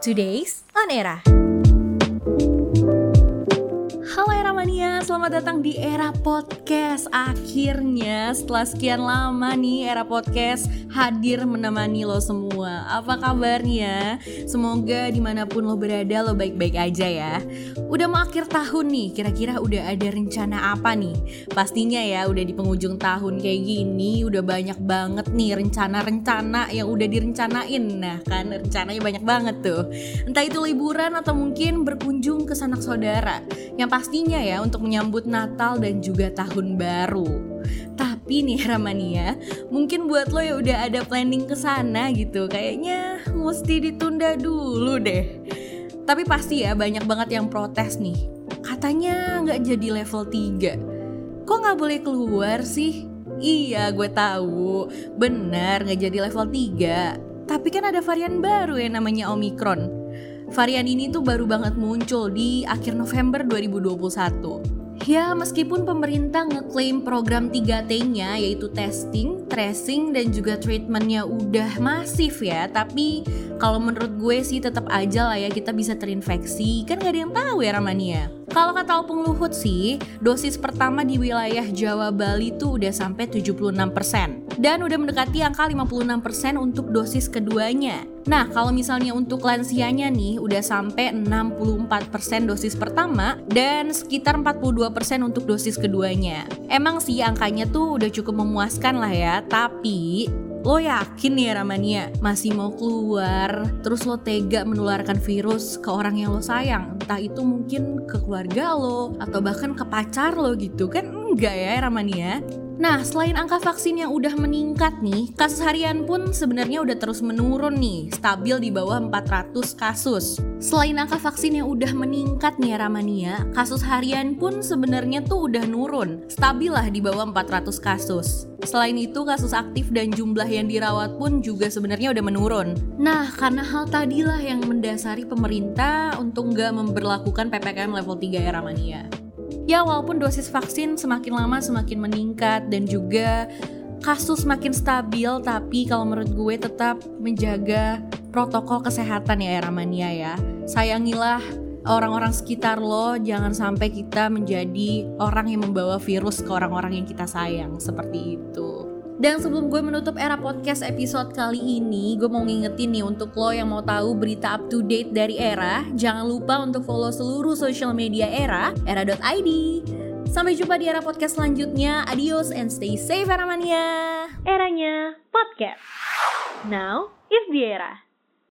Today's On Era. Halo Era Mania, selamat datang di Era Podcast. Akhirnya setelah sekian lama nih Era Podcast hadir menemani lo semua. Apa kabarnya? Semoga di mana pun lo berada lo baik-baik aja ya. Udah mau akhir tahun nih, kira-kira udah ada rencana apa nih? Pastinya ya udah di penghujung tahun kayak gini Udah banyak banget nih rencana-rencana yang udah direncanain. Nah kan rencananya banyak banget tuh. Entah itu liburan atau mungkin berkunjung ke sanak saudara. Yang pastinya ya untuk menyambut Natal dan juga Tahun Baru. Tapi nih Ramania, mungkin buat lo ya udah ada planning ke sana gitu, kayaknya mesti ditunda dulu deh. Tapi pasti ya banyak banget yang protes nih. Katanya nggak jadi level 3. Kok nggak boleh keluar sih? Iya gue tahu, benar nggak jadi level 3. Tapi kan ada varian baru yang namanya Omicron. Varian ini tuh baru banget muncul di akhir November 2021. Ya, meskipun pemerintah ngeklaim program 3T-nya yaitu testing, tracing, dan juga treatmentnya udah masif ya, tapi kalau menurut gue sih tetap aja lah ya kita bisa terinfeksi, kan gak ada yang tahu ya Ramania. Kalau kata Opung Luhut sih, dosis pertama di wilayah Jawa Bali tuh udah sampai 76% dan udah mendekati angka 56% untuk dosis keduanya. Nah, kalau misalnya untuk lansianya nih udah sampai 64% dosis pertama dan sekitar 42% untuk dosis keduanya. Emang sih angkanya tuh udah cukup memuaskan lah ya, tapi Lo yakin ya Ramania masih mau keluar terus lo tega menularkan virus ke orang yang lo sayang entah itu mungkin ke keluarga lo atau bahkan ke pacar lo gitu kan enggak ya Ramania Nah, selain angka vaksin yang udah meningkat nih, kasus harian pun sebenarnya udah terus menurun nih, stabil di bawah 400 kasus. Selain angka vaksin yang udah meningkat nih Ramania, kasus harian pun sebenarnya tuh udah nurun, stabil lah di bawah 400 kasus. Selain itu, kasus aktif dan jumlah yang dirawat pun juga sebenarnya udah menurun. Nah, karena hal tadilah yang mendasari pemerintah untuk nggak memperlakukan PPKM level 3 ya Ramania. Ya walaupun dosis vaksin semakin lama semakin meningkat dan juga kasus makin stabil tapi kalau menurut gue tetap menjaga protokol kesehatan ya Ramania ya. Sayangilah orang-orang sekitar lo, jangan sampai kita menjadi orang yang membawa virus ke orang-orang yang kita sayang seperti itu. Dan sebelum gue menutup era podcast episode kali ini, gue mau ngingetin nih untuk lo yang mau tahu berita up to date dari era, jangan lupa untuk follow seluruh social media era, era.id. Sampai jumpa di era podcast selanjutnya. Adios and stay safe era mania. Eranya podcast. Now is the era.